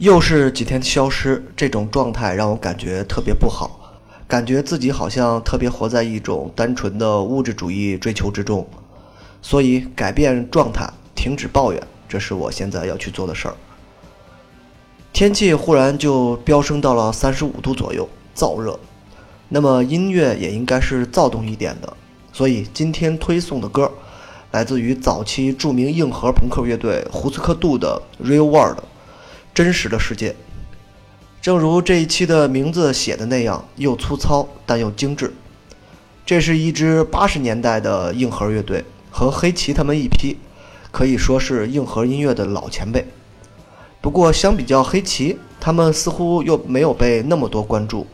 又是几天消失，这种状态让我感觉特别不好，感觉自己好像特别活在一种单纯的物质主义追求之中。所以，改变状态，停止抱怨，这是我现在要去做的事儿。天气忽然就飙升到了三十五度左右，燥热。那么音乐也应该是躁动一点的，所以今天推送的歌，来自于早期著名硬核朋克乐队胡斯克杜的《Real World》，真实的世界。正如这一期的名字写的那样，又粗糙但又精致。这是一支八十年代的硬核乐队，和黑旗他们一批，可以说是硬核音乐的老前辈。不过相比较黑旗，他们似乎又没有被那么多关注。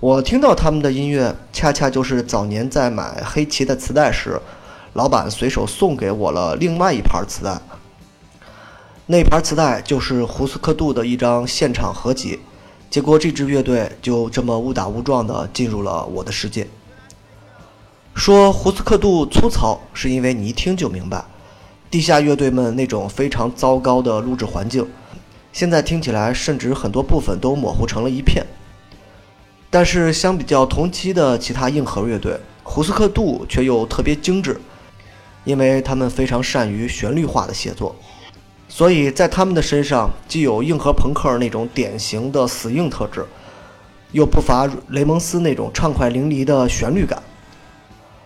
我听到他们的音乐，恰恰就是早年在买黑旗的磁带时，老板随手送给我了另外一盘磁带。那盘磁带就是胡斯克杜的一张现场合集。结果这支乐队就这么误打误撞地进入了我的世界。说胡斯克杜粗糙，是因为你一听就明白，地下乐队们那种非常糟糕的录制环境，现在听起来甚至很多部分都模糊成了一片。但是相比较同期的其他硬核乐队，胡斯克杜却又特别精致，因为他们非常善于旋律化的写作，所以在他们的身上既有硬核朋克那种典型的死硬特质，又不乏雷蒙斯那种畅快淋漓的旋律感。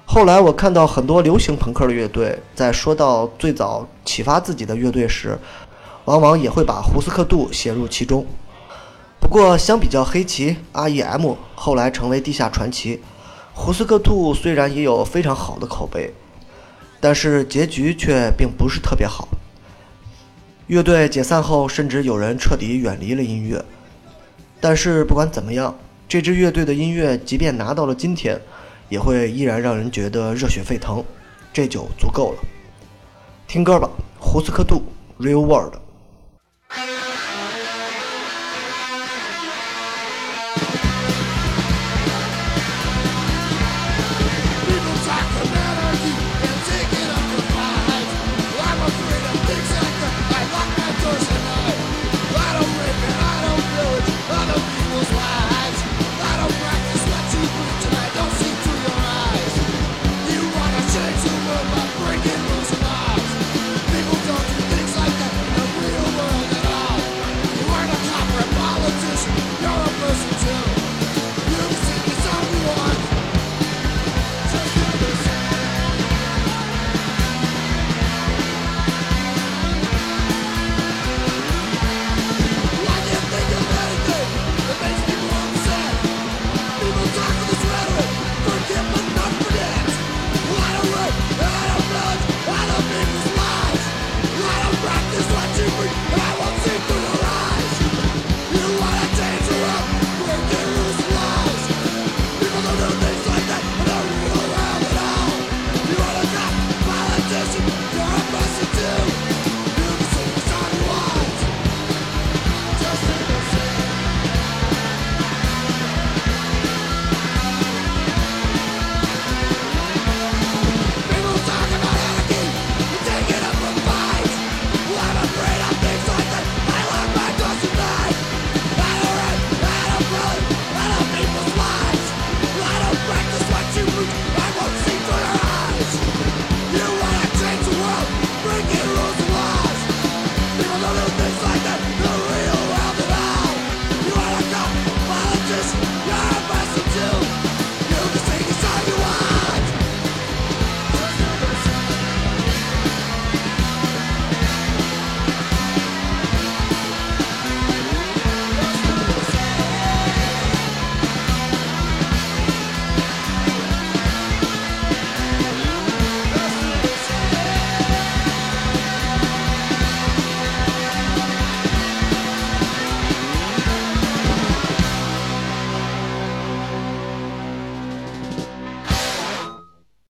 后来我看到很多流行朋克的乐队在说到最早启发自己的乐队时，往往也会把胡斯克杜写入其中。不过，相比较黑旗、R.E.M. 后来成为地下传奇，胡斯克杜虽然也有非常好的口碑，但是结局却并不是特别好。乐队解散后，甚至有人彻底远离了音乐。但是不管怎么样，这支乐队的音乐即便拿到了今天，也会依然让人觉得热血沸腾，这就足够了。听歌吧，胡斯克杜，《Real World》。